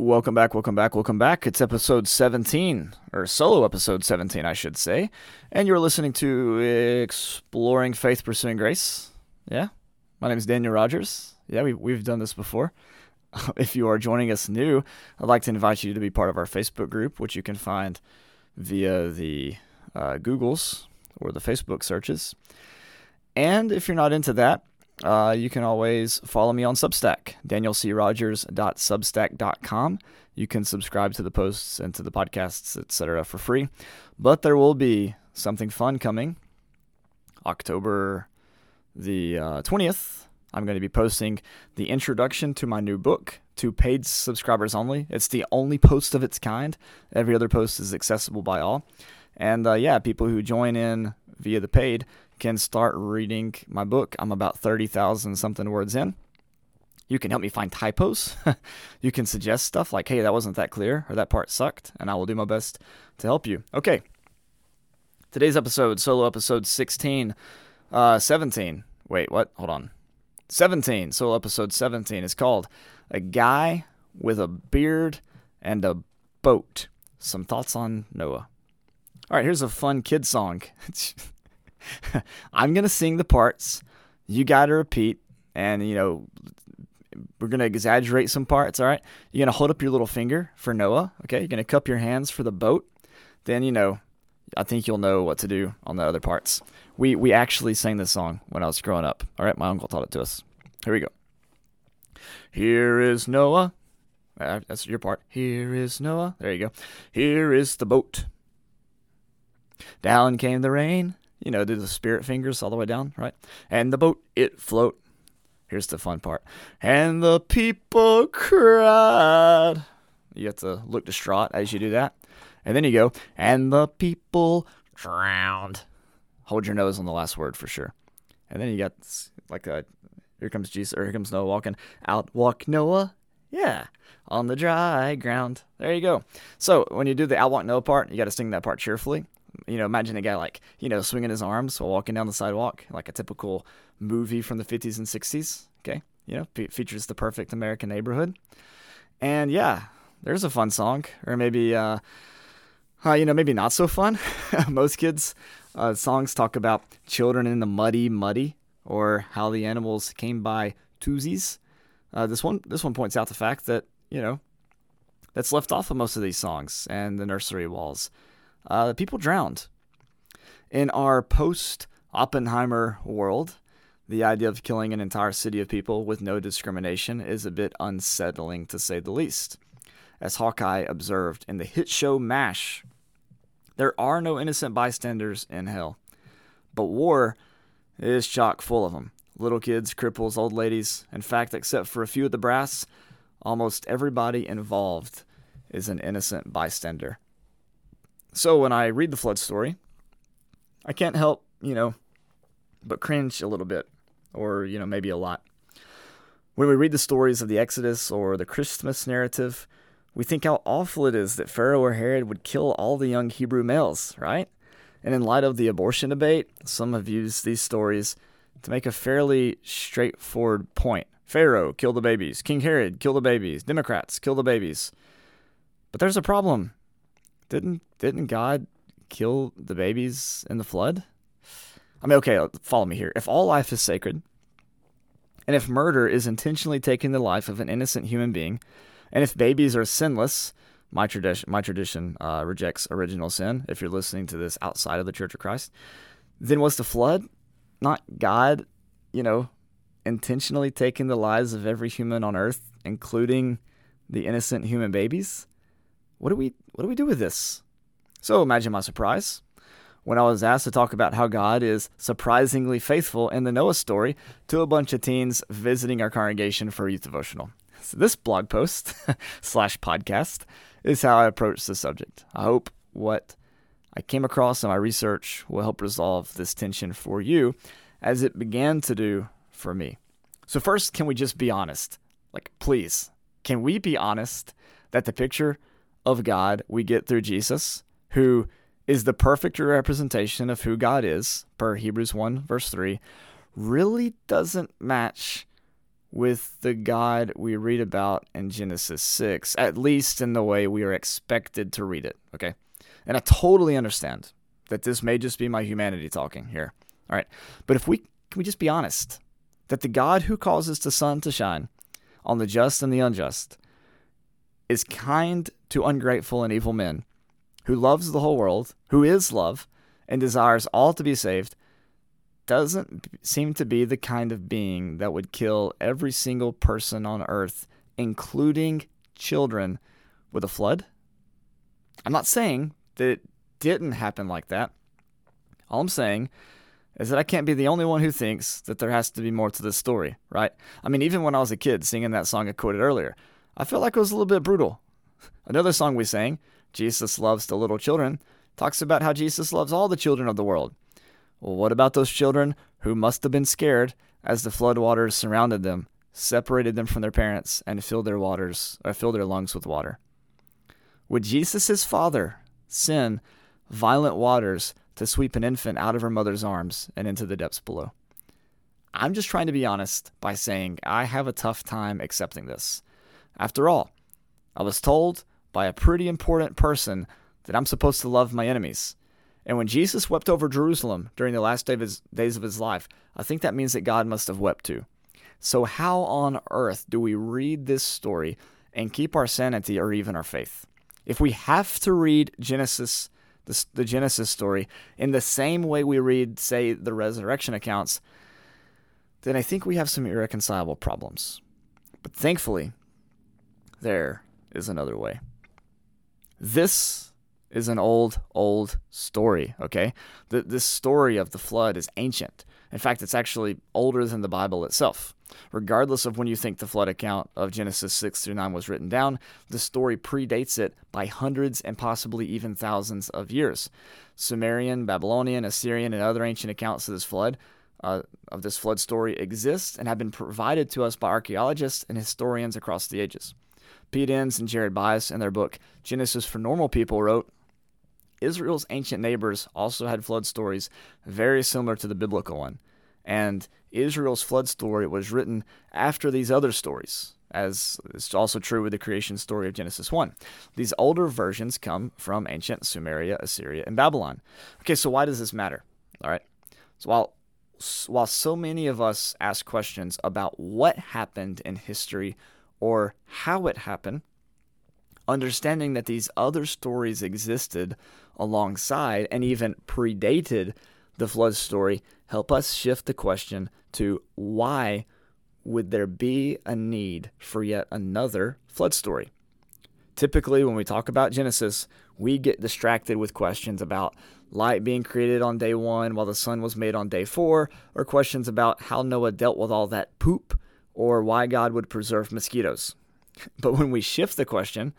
Welcome back, welcome back, welcome back. It's episode 17, or solo episode 17, I should say. And you're listening to Exploring Faith, Pursuing Grace. Yeah, my name is Daniel Rogers. Yeah, we, we've done this before. If you are joining us new, I'd like to invite you to be part of our Facebook group, which you can find via the uh, Googles or the Facebook searches. And if you're not into that, uh, you can always follow me on Substack, danielcrogers.substack.com. You can subscribe to the posts and to the podcasts, etc., for free. But there will be something fun coming October the uh, 20th. I'm going to be posting the introduction to my new book to paid subscribers only. It's the only post of its kind. Every other post is accessible by all. And uh, yeah, people who join in via the paid can start reading my book. I'm about 30,000 something words in. You can help me find typos. you can suggest stuff like, hey, that wasn't that clear or that part sucked, and I will do my best to help you. Okay. Today's episode, solo episode 16, uh, 17. Wait, what? Hold on. 17, solo episode 17 is called A Guy with a Beard and a Boat. Some thoughts on Noah. All right, here's a fun kid song. I'm gonna sing the parts. You gotta repeat, and you know we're gonna exaggerate some parts. All right, you're gonna hold up your little finger for Noah. Okay, you're gonna cup your hands for the boat. Then you know, I think you'll know what to do on the other parts. We we actually sang this song when I was growing up. All right, my uncle taught it to us. Here we go. Here is Noah. Uh, that's your part. Here is Noah. There you go. Here is the boat. Down came the rain you know, do the spirit fingers all the way down, right? And the boat, it float. Here's the fun part. And the people cried. You have to look distraught as you do that. And then you go, and the people drowned. Hold your nose on the last word for sure. And then you got like a, here comes Jesus, or here comes Noah walking. Out walk Noah. Yeah. On the dry ground. There you go. So when you do the out walk Noah part, you got to sing that part cheerfully you know, imagine a guy like, you know, swinging his arms while walking down the sidewalk, like a typical movie from the 50s and 60s. Okay. You know, features the perfect American neighborhood. And yeah, there's a fun song. Or maybe, uh, uh you know, maybe not so fun. Most kids' uh, songs talk about children in the muddy, muddy, or how the animals came by twosies. Uh, this one, this one points out the fact that you know that's left off of most of these songs and the nursery walls uh, people drowned. In our post Oppenheimer world, the idea of killing an entire city of people with no discrimination is a bit unsettling to say the least. As Hawkeye observed in the hit show MASH, there are no innocent bystanders in hell. But war is chock full of them. Little kids, cripples, old ladies. In fact, except for a few of the brass, almost everybody involved is an innocent bystander. So when I read the flood story, I can't help, you know, but cringe a little bit, or, you know, maybe a lot. When we read the stories of the Exodus or the Christmas narrative, we think how awful it is that Pharaoh or Herod would kill all the young Hebrew males, right? And in light of the abortion debate, some have used these stories to make a fairly straightforward point. Pharaoh, kill the babies. King Herod, kill the babies. Democrats, kill the babies. But there's a problem. Didn't didn't God kill the babies in the flood? I mean, okay, follow me here. If all life is sacred, and if murder is intentionally taking the life of an innocent human being, and if babies are sinless, my tradition my tradition uh, rejects original sin. If you're listening to this outside of the Church of Christ, then was the flood not God, you know, intentionally taking the lives of every human on earth, including the innocent human babies? What do we what do we do with this? So imagine my surprise when I was asked to talk about how God is surprisingly faithful in the Noah story to a bunch of teens visiting our congregation for youth devotional. So this blog post slash podcast is how I approach the subject. I hope what I came across in my research will help resolve this tension for you as it began to do for me. So, first, can we just be honest? Like, please, can we be honest that the picture of God we get through Jesus, who is the perfect representation of who God is, per Hebrews 1, verse 3, really doesn't match with the God we read about in Genesis 6, at least in the way we are expected to read it, okay? And I totally understand that this may just be my humanity talking here. All right. But if we can we just be honest that the God who causes the sun to shine on the just and the unjust is kind to ungrateful and evil men, who loves the whole world, who is love, and desires all to be saved, doesn't seem to be the kind of being that would kill every single person on earth, including children, with a flood? I'm not saying that it didn't happen like that. All I'm saying is that I can't be the only one who thinks that there has to be more to this story, right? I mean, even when I was a kid singing that song I quoted earlier, I felt like it was a little bit brutal. Another song we sang, Jesus Loves the Little Children, talks about how Jesus loves all the children of the world. Well, what about those children who must have been scared as the flood waters surrounded them, separated them from their parents, and filled their waters or filled their lungs with water? Would Jesus' father sin violent waters to sweep an infant out of her mother's arms and into the depths below. I'm just trying to be honest by saying I have a tough time accepting this. After all, I was told by a pretty important person that I'm supposed to love my enemies. And when Jesus wept over Jerusalem during the last day of his, days of his life, I think that means that God must have wept too. So, how on earth do we read this story and keep our sanity or even our faith? If we have to read Genesis the, the Genesis story in the same way we read, say, the resurrection accounts, then I think we have some irreconcilable problems. But thankfully, there is another way. This is an old, old story, okay? The, this story of the flood is ancient. In fact, it's actually older than the Bible itself. Regardless of when you think the flood account of Genesis 6 through 9 was written down, the story predates it by hundreds and possibly even thousands of years. Sumerian, Babylonian, Assyrian, and other ancient accounts of this flood uh, of this flood story exist and have been provided to us by archaeologists and historians across the ages. Pete Enns and Jared Byas, in their book Genesis for Normal People, wrote Israel's ancient neighbors also had flood stories very similar to the biblical one. And Israel's flood story was written after these other stories, as is also true with the creation story of Genesis 1. These older versions come from ancient Sumeria, Assyria, and Babylon. Okay, so why does this matter? All right. So while while so many of us ask questions about what happened in history or how it happened, understanding that these other stories existed alongside and even predated the flood story help us shift the question to why would there be a need for yet another flood story? Typically, when we talk about Genesis, we get distracted with questions about light being created on day one while the sun was made on day four, or questions about how Noah dealt with all that poop, or why God would preserve mosquitoes. But when we shift the question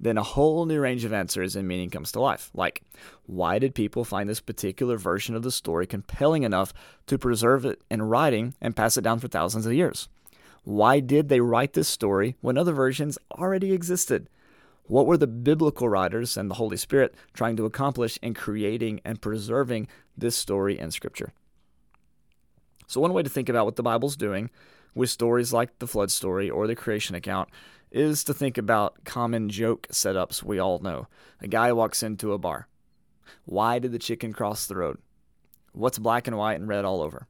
then a whole new range of answers and meaning comes to life. Like, why did people find this particular version of the story compelling enough to preserve it in writing and pass it down for thousands of years? Why did they write this story when other versions already existed? What were the biblical writers and the Holy Spirit trying to accomplish in creating and preserving this story in Scripture? So, one way to think about what the Bible's doing with stories like the flood story or the creation account is to think about common joke setups we all know. A guy walks into a bar. Why did the chicken cross the road? What's black and white and red all over?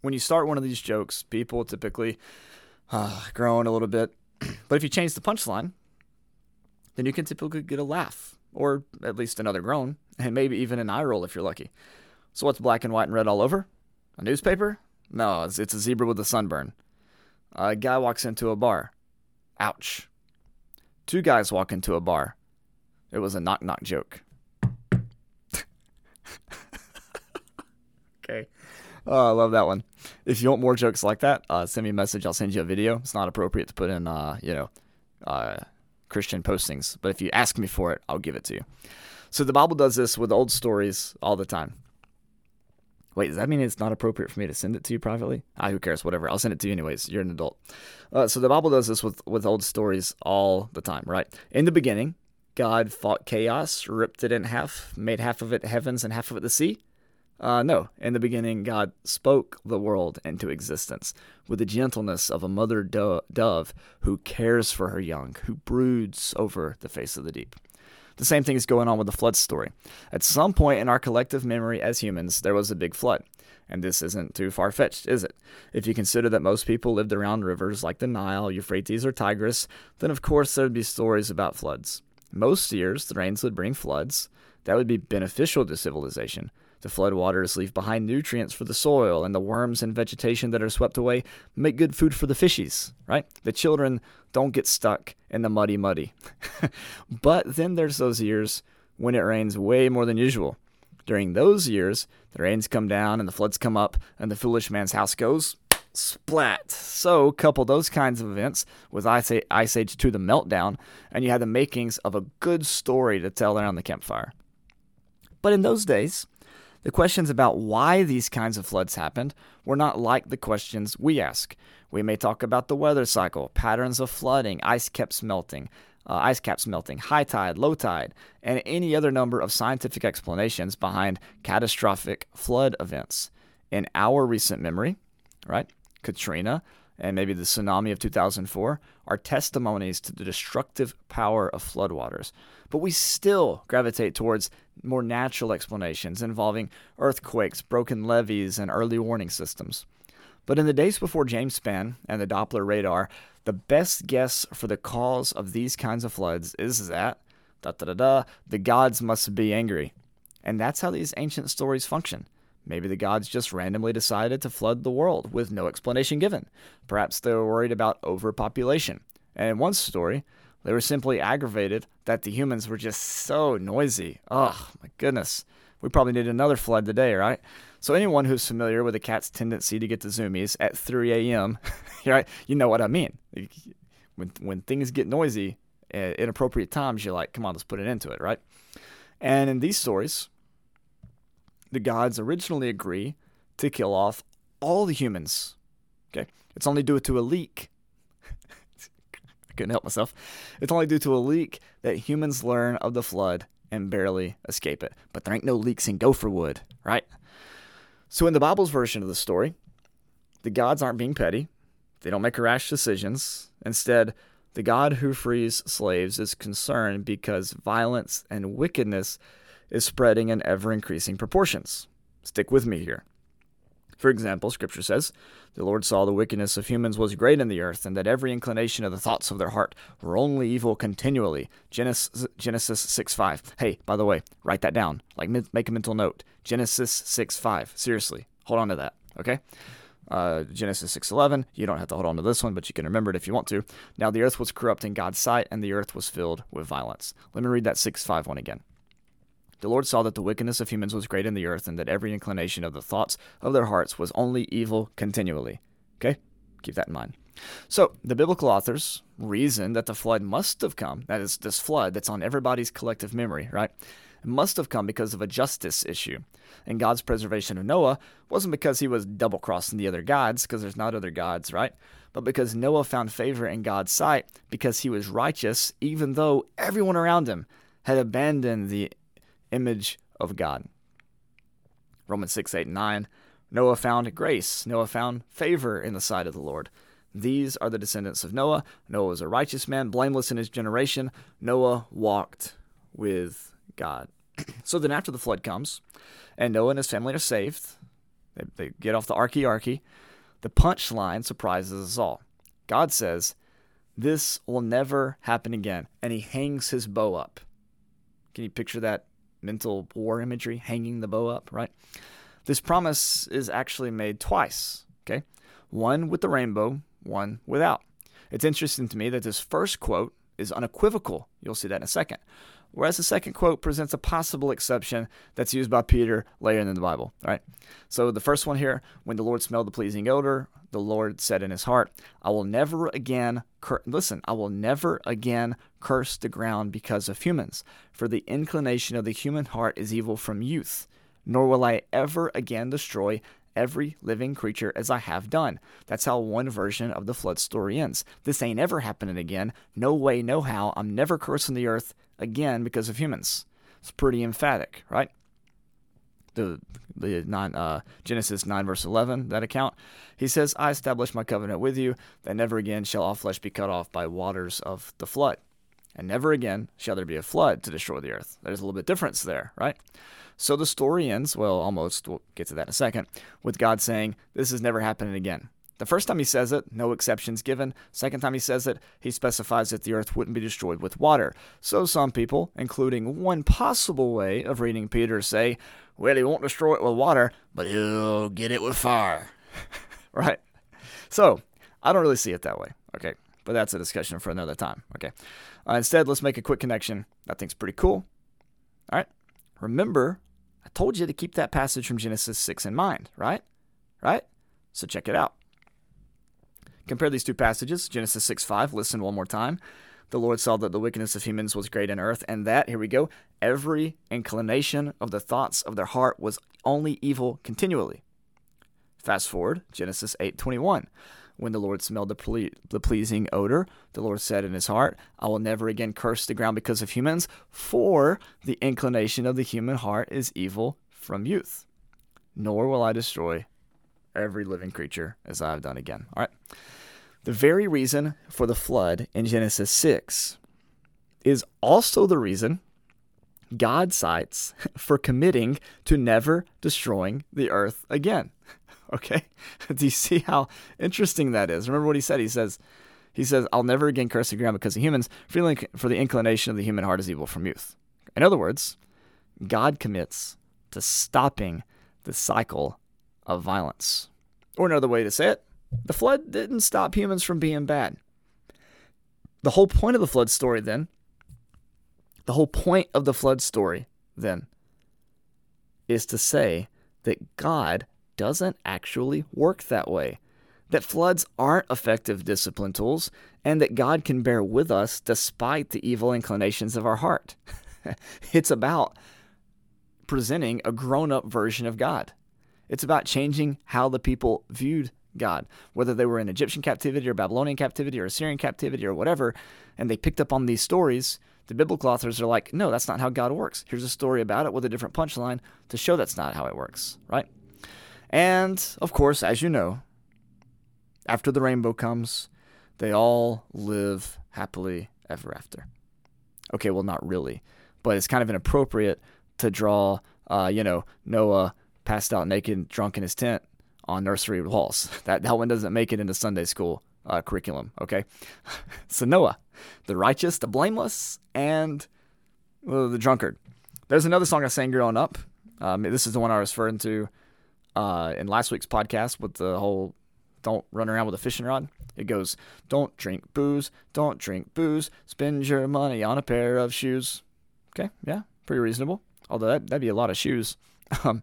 When you start one of these jokes, people typically uh, groan a little bit. but if you change the punchline, then you can typically get a laugh, or at least another groan, and maybe even an eye roll if you're lucky. So, what's black and white and red all over? A newspaper? No, it's, it's a zebra with a sunburn. A guy walks into a bar. Ouch. Two guys walk into a bar. It was a knock knock joke. okay. Oh, I love that one. If you want more jokes like that, uh, send me a message. I'll send you a video. It's not appropriate to put in, uh, you know, uh, Christian postings, but if you ask me for it, I'll give it to you. So the Bible does this with old stories all the time. Wait, does that mean it's not appropriate for me to send it to you privately? Ah, who cares? Whatever. I'll send it to you anyways. You're an adult. Uh, so the Bible does this with, with old stories all the time, right? In the beginning, God fought chaos, ripped it in half, made half of it heavens and half of it the sea. Uh, no, in the beginning, God spoke the world into existence with the gentleness of a mother do- dove who cares for her young, who broods over the face of the deep. The same thing is going on with the flood story. At some point in our collective memory as humans, there was a big flood. And this isn't too far fetched, is it? If you consider that most people lived around rivers like the Nile, Euphrates, or Tigris, then of course there would be stories about floods. Most years, the rains would bring floods. That would be beneficial to civilization. The flood waters leave behind nutrients for the soil, and the worms and vegetation that are swept away make good food for the fishies, right? The children don't get stuck in the muddy, muddy. but then there's those years when it rains way more than usual. During those years, the rains come down and the floods come up, and the foolish man's house goes splat. So, couple those kinds of events with Ice Age 2 the meltdown, and you had the makings of a good story to tell around the campfire. But in those days, the questions about why these kinds of floods happened were not like the questions we ask. We may talk about the weather cycle, patterns of flooding, ice caps melting, uh, ice caps melting, high tide, low tide, and any other number of scientific explanations behind catastrophic flood events. In our recent memory, right, Katrina and maybe the tsunami of 2004 are testimonies to the destructive power of floodwaters. But we still gravitate towards more natural explanations involving earthquakes, broken levees, and early warning systems. But in the days before James Spann and the Doppler radar, the best guess for the cause of these kinds of floods is that da da da da the gods must be angry. And that's how these ancient stories function. Maybe the gods just randomly decided to flood the world with no explanation given. Perhaps they were worried about overpopulation. And in one story, they were simply aggravated that the humans were just so noisy. Oh, my goodness. We probably need another flood today, right? So anyone who's familiar with a cat's tendency to get the zoomies at 3 a.m., right, you know what I mean. When when things get noisy at inappropriate times, you're like, come on, let's put an end to it, right? And in these stories, the gods originally agree to kill off all the humans. Okay, it's only due to a leak. Couldn't help myself. It's only due to a leak that humans learn of the flood and barely escape it. But there ain't no leaks in Gopherwood, right? So in the Bible's version of the story, the gods aren't being petty. They don't make rash decisions. Instead, the God who frees slaves is concerned because violence and wickedness is spreading in ever increasing proportions. Stick with me here. For example, Scripture says, The Lord saw the wickedness of humans was great in the earth, and that every inclination of the thoughts of their heart were only evil continually. Genesis, Genesis 6 5. Hey, by the way, write that down. Like, make a mental note. Genesis 6 5. Seriously, hold on to that, okay? Uh, Genesis 6:11. You don't have to hold on to this one, but you can remember it if you want to. Now the earth was corrupt in God's sight, and the earth was filled with violence. Let me read that 6:5 one again. The Lord saw that the wickedness of humans was great in the earth, and that every inclination of the thoughts of their hearts was only evil continually. Okay? Keep that in mind. So, the biblical authors reason that the flood must have come, that is, this flood that's on everybody's collective memory, right? It must have come because of a justice issue. And God's preservation of Noah wasn't because he was double crossing the other gods, because there's not other gods, right? But because Noah found favor in God's sight because he was righteous, even though everyone around him had abandoned the image of God. Romans 6, 8, 9. Noah found grace. Noah found favor in the sight of the Lord. These are the descendants of Noah. Noah was a righteous man, blameless in his generation. Noah walked with God. so then, after the flood comes, and Noah and his family are saved, they, they get off the arky The punchline surprises us all. God says, This will never happen again. And he hangs his bow up. Can you picture that mental war imagery, hanging the bow up, right? This promise is actually made twice, okay? One with the rainbow, one without. It's interesting to me that this first quote is unequivocal. You'll see that in a second whereas the second quote presents a possible exception that's used by Peter later in the Bible. Right. So the first one here, when the Lord smelled the pleasing odor, the Lord said in his heart, I will never again cur- listen, I will never again curse the ground because of humans, for the inclination of the human heart is evil from youth, nor will I ever again destroy every living creature as I have done. That's how one version of the flood story ends. This ain't ever happening again. No way, no how. I'm never cursing the earth again because of humans. It's pretty emphatic, right? the the nine uh, Genesis nine verse eleven that account. He says, "I establish my covenant with you that never again shall all flesh be cut off by waters of the flood, and never again shall there be a flood to destroy the earth." There's a little bit difference there, right? So the story ends well, almost. We'll get to that in a second, with God saying, "This is never happening again." The first time he says it, no exceptions given. Second time he says it, he specifies that the earth wouldn't be destroyed with water. So some people, including one possible way of reading Peter, say, well, he won't destroy it with water, but he'll get it with fire. right? So I don't really see it that way. Okay. But that's a discussion for another time. Okay. Uh, instead, let's make a quick connection. That thing's pretty cool. All right. Remember, I told you to keep that passage from Genesis 6 in mind, right? Right? So check it out. Compare these two passages Genesis 6 5. Listen one more time. The Lord saw that the wickedness of humans was great in earth, and that, here we go, every inclination of the thoughts of their heart was only evil continually. Fast forward, Genesis 8:21. When the Lord smelled the, ple- the pleasing odor, the Lord said in his heart, I will never again curse the ground because of humans, for the inclination of the human heart is evil from youth. Nor will I destroy every living creature as I have done again. All right. The very reason for the flood in Genesis 6 is also the reason God cites for committing to never destroying the earth again. Okay? Do you see how interesting that is? Remember what he said? He says, he says, I'll never again curse the ground because of humans, feeling for the inclination of the human heart is evil from youth. In other words, God commits to stopping the cycle of violence. Or another way to say it, the flood didn't stop humans from being bad. The whole point of the flood story, then, the whole point of the flood story, then, is to say that God doesn't actually work that way. That floods aren't effective discipline tools, and that God can bear with us despite the evil inclinations of our heart. it's about presenting a grown up version of God. It's about changing how the people viewed God, whether they were in Egyptian captivity or Babylonian captivity or Assyrian captivity or whatever, and they picked up on these stories. The biblical authors are like, no, that's not how God works. Here's a story about it with a different punchline to show that's not how it works, right? And of course, as you know, after the rainbow comes, they all live happily ever after. Okay, well, not really, but it's kind of inappropriate to draw, uh, you know, Noah passed out naked, drunk in his tent on nursery walls. That, that one doesn't make it into Sunday school uh, curriculum, okay? so Noah, the righteous, the blameless, and uh, the drunkard. There's another song I sang growing up. Um, this is the one I was referring to uh, in last week's podcast with the whole don't run around with a fishing rod. It goes, don't drink booze, don't drink booze, spend your money on a pair of shoes. Okay, yeah, pretty reasonable. Although that, that'd be a lot of shoes. Um,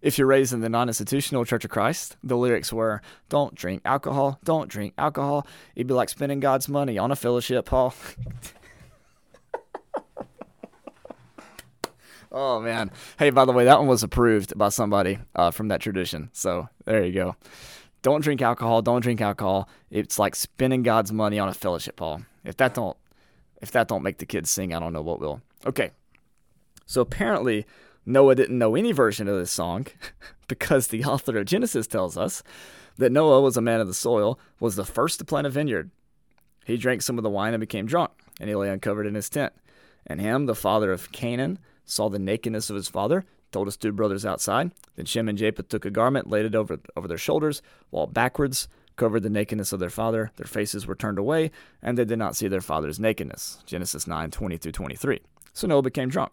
if you're raised in the non institutional Church of Christ, the lyrics were, Don't drink alcohol, don't drink alcohol. It'd be like spending God's money on a fellowship hall. oh, man. Hey, by the way, that one was approved by somebody uh, from that tradition. So there you go. Don't drink alcohol, don't drink alcohol. It's like spending God's money on a fellowship hall. If that don't if that don't make the kids sing, I don't know what will. Okay. So apparently Noah didn't know any version of this song because the author of Genesis tells us that Noah was a man of the soil, was the first to plant a vineyard. He drank some of the wine and became drunk, and he lay uncovered in his tent. And Ham, the father of Canaan, saw the nakedness of his father, told his two brothers outside. Then Shem and Japheth took a garment, laid it over, over their shoulders, walked backwards, covered the nakedness of their father. Their faces were turned away, and they did not see their father's nakedness. Genesis 9 20 through 23. So Noah became drunk.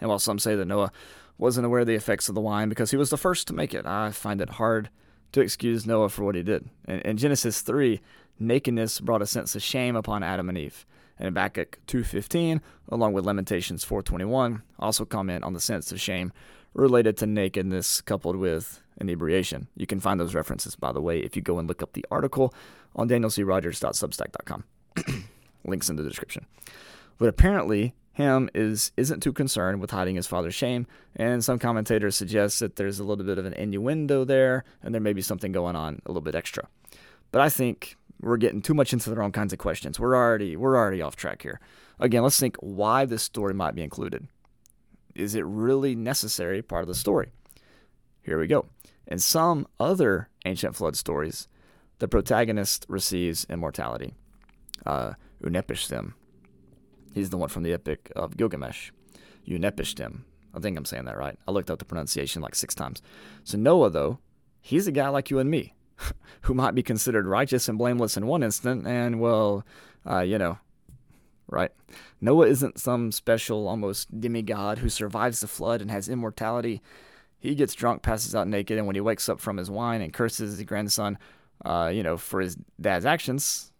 And while some say that Noah wasn't aware of the effects of the wine because he was the first to make it, I find it hard to excuse Noah for what he did. In, in Genesis 3, nakedness brought a sense of shame upon Adam and Eve. And in Habakkuk 2.15, along with Lamentations 4.21, also comment on the sense of shame related to nakedness coupled with inebriation. You can find those references, by the way, if you go and look up the article on danielcrogers.substack.com. Links in the description. But apparently, Ham is isn't too concerned with hiding his father's shame, and some commentators suggest that there's a little bit of an innuendo there, and there may be something going on a little bit extra. But I think we're getting too much into the wrong kinds of questions. We're already we're already off track here. Again, let's think why this story might be included. is it really necessary part of the story? Here we go. In some other ancient flood stories, the protagonist receives immortality. Uh, Utnapishtim. He's the one from the Epic of Gilgamesh. Utnapishtim. I think I'm saying that right. I looked up the pronunciation like six times. So Noah, though, he's a guy like you and me, who might be considered righteous and blameless in one instant, and well, uh, you know, right? Noah isn't some special, almost demigod who survives the flood and has immortality. He gets drunk, passes out naked, and when he wakes up from his wine and curses his grandson, uh, you know, for his dad's actions,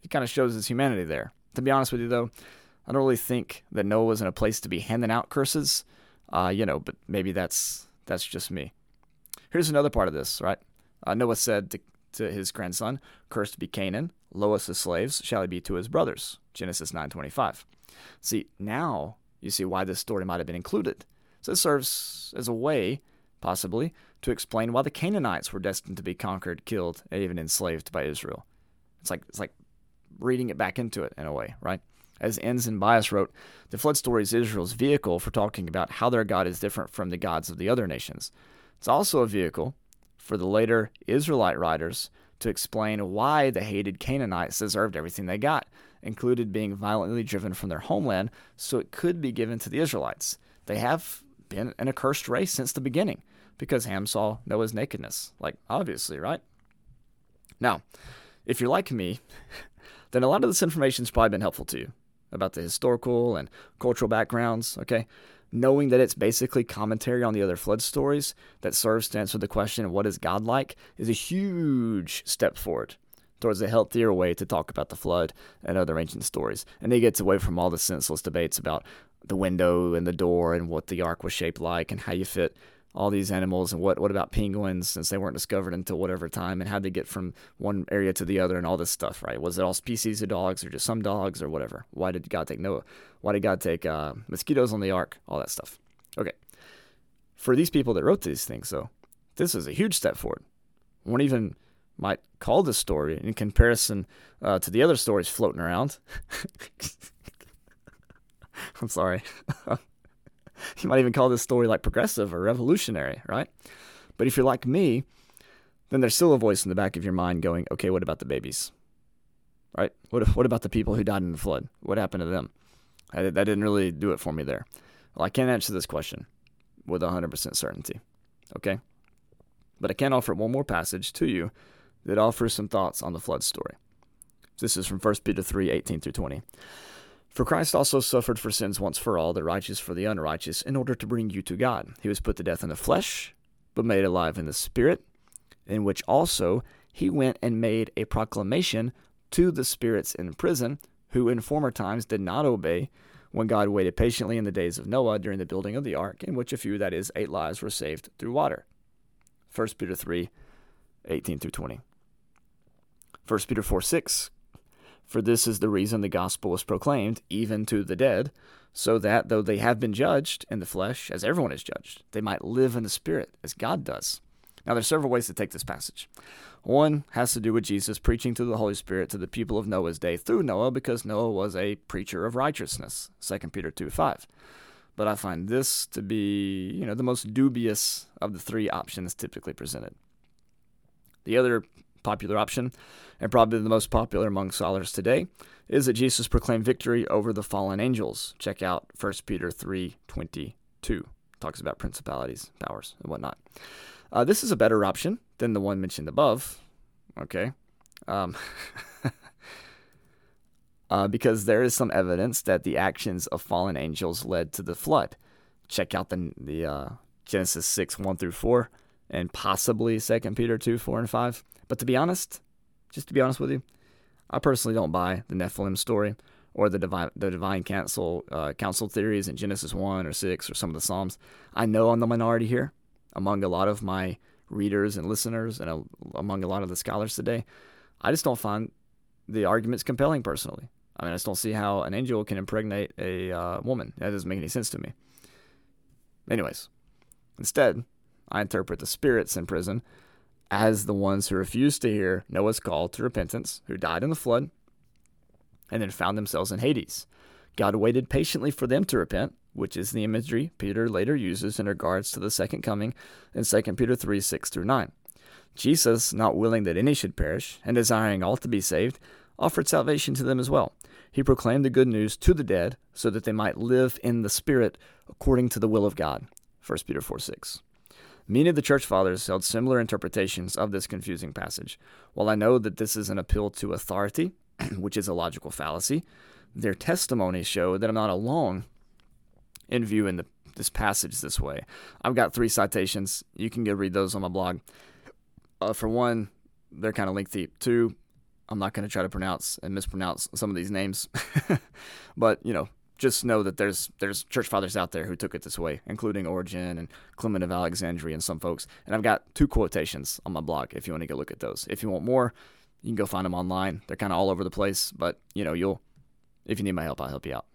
he kind of shows his humanity there. To be honest with you, though, I don't really think that Noah was in a place to be handing out curses. Uh, you know, but maybe that's that's just me. Here's another part of this, right? Uh, Noah said to, to his grandson, "Cursed be Canaan, lowest of slaves shall he be to his brothers." Genesis 9:25. See, now you see why this story might have been included. So it serves as a way, possibly, to explain why the Canaanites were destined to be conquered, killed, and even enslaved by Israel. It's like it's like reading it back into it in a way, right? As Enns and Byas wrote, the flood story is Israel's vehicle for talking about how their God is different from the gods of the other nations. It's also a vehicle for the later Israelite writers to explain why the hated Canaanites deserved everything they got, included being violently driven from their homeland so it could be given to the Israelites. They have been an accursed race since the beginning because Ham saw Noah's nakedness. Like, obviously, right? Now, if you're like me, then a lot of this information has probably been helpful to you about the historical and cultural backgrounds, okay? Knowing that it's basically commentary on the other flood stories that serves to answer the question, what is God like, is a huge step forward towards a healthier way to talk about the flood and other ancient stories. And it gets away from all the senseless debates about the window and the door and what the ark was shaped like and how you fit all these animals and what what about penguins since they weren't discovered until whatever time and how they get from one area to the other and all this stuff right? Was it all species of dogs or just some dogs or whatever? Why did god take noah? Why did god take uh, mosquitoes on the ark? All that stuff. Okay. For these people that wrote these things though this is a huge step forward. One even might call this story in comparison uh, to the other stories floating around. I'm sorry you might even call this story like progressive or revolutionary, right? But if you're like me, then there's still a voice in the back of your mind going, okay, what about the babies? Right? What, what about the people who died in the flood? What happened to them? I, that didn't really do it for me there. Well, I can't answer this question with 100% certainty. Okay? But I can offer one more passage to you that offers some thoughts on the flood story. This is from 1 Peter 3 18 through 20. For Christ also suffered for sins once for all, the righteous for the unrighteous, in order to bring you to God. He was put to death in the flesh, but made alive in the spirit, in which also he went and made a proclamation to the spirits in prison, who in former times did not obey, when God waited patiently in the days of Noah during the building of the ark, in which a few, that is, eight lives, were saved through water. 1 Peter 3 18 through 20. 1 Peter 4 6 for this is the reason the gospel was proclaimed, even to the dead, so that though they have been judged in the flesh, as everyone is judged, they might live in the spirit, as God does. Now, there's several ways to take this passage. One has to do with Jesus preaching to the Holy Spirit to the people of Noah's day through Noah, because Noah was a preacher of righteousness, 2 Peter 2 5. But I find this to be, you know, the most dubious of the three options typically presented. The other popular option, and probably the most popular among scholars today, is that Jesus proclaimed victory over the fallen angels. Check out 1 Peter 3:22. Talks about principalities, powers, and whatnot. Uh, this is a better option than the one mentioned above. Okay. Um, uh, because there is some evidence that the actions of fallen angels led to the flood. Check out the, the uh, Genesis 6 1 through 4, and possibly 2 Peter 2 4 and 5. But to be honest, just to be honest with you, I personally don't buy the Nephilim story or the divine the divine council uh, council theories in Genesis one or six or some of the Psalms. I know I'm the minority here among a lot of my readers and listeners and a, among a lot of the scholars today. I just don't find the arguments compelling personally. I mean, I just don't see how an angel can impregnate a uh, woman. That doesn't make any sense to me. Anyways, instead, I interpret the spirits in prison as the ones who refused to hear Noah's call to repentance, who died in the flood, and then found themselves in Hades. God waited patiently for them to repent, which is the imagery Peter later uses in regards to the second coming in 2 Peter 3 6 through 9. Jesus, not willing that any should perish, and desiring all to be saved, offered salvation to them as well. He proclaimed the good news to the dead so that they might live in the Spirit according to the will of God. 1 Peter 4 6. Many of the church fathers held similar interpretations of this confusing passage. While I know that this is an appeal to authority, which is a logical fallacy, their testimonies show that I'm not alone in viewing the, this passage this way. I've got three citations. You can go read those on my blog. Uh, for one, they're kind of lengthy. Two, I'm not going to try to pronounce and mispronounce some of these names, but you know, just know that there's there's church fathers out there who took it this way, including Origen and Clement of Alexandria and some folks. And I've got two quotations on my blog if you want to go look at those. If you want more, you can go find them online. They're kind of all over the place, but you know, you'll if you need my help, I'll help you out.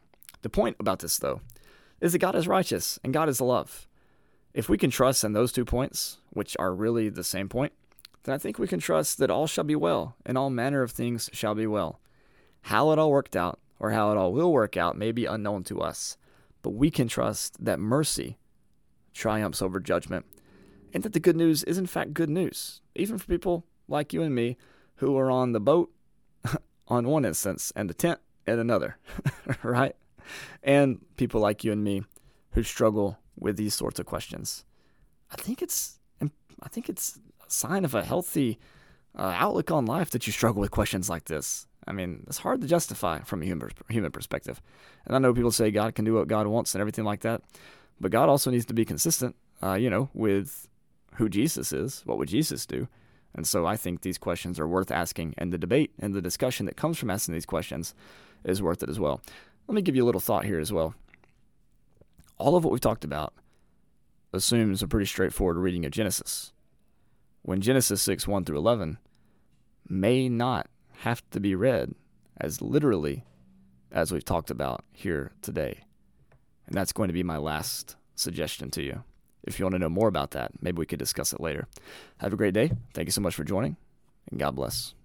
The point about this though is that God is righteous and God is love. If we can trust in those two points, which are really the same point, then I think we can trust that all shall be well, and all manner of things shall be well. How it all worked out, or how it all will work out, may be unknown to us, but we can trust that mercy triumphs over judgment, and that the good news is in fact good news, even for people like you and me who are on the boat on one instance and the tent in another, right? And people like you and me who struggle with these sorts of questions. I think it's I think it's a sign of a healthy uh, outlook on life that you struggle with questions like this. I mean, it's hard to justify from a human human perspective. And I know people say God can do what God wants and everything like that, but God also needs to be consistent, uh, you know, with who Jesus is. What would Jesus do? And so I think these questions are worth asking, and the debate and the discussion that comes from asking these questions is worth it as well. Let me give you a little thought here as well. All of what we've talked about assumes a pretty straightforward reading of Genesis when Genesis 6 1 through 11 may not have to be read as literally as we've talked about here today. And that's going to be my last suggestion to you. If you want to know more about that, maybe we could discuss it later. Have a great day. Thank you so much for joining, and God bless.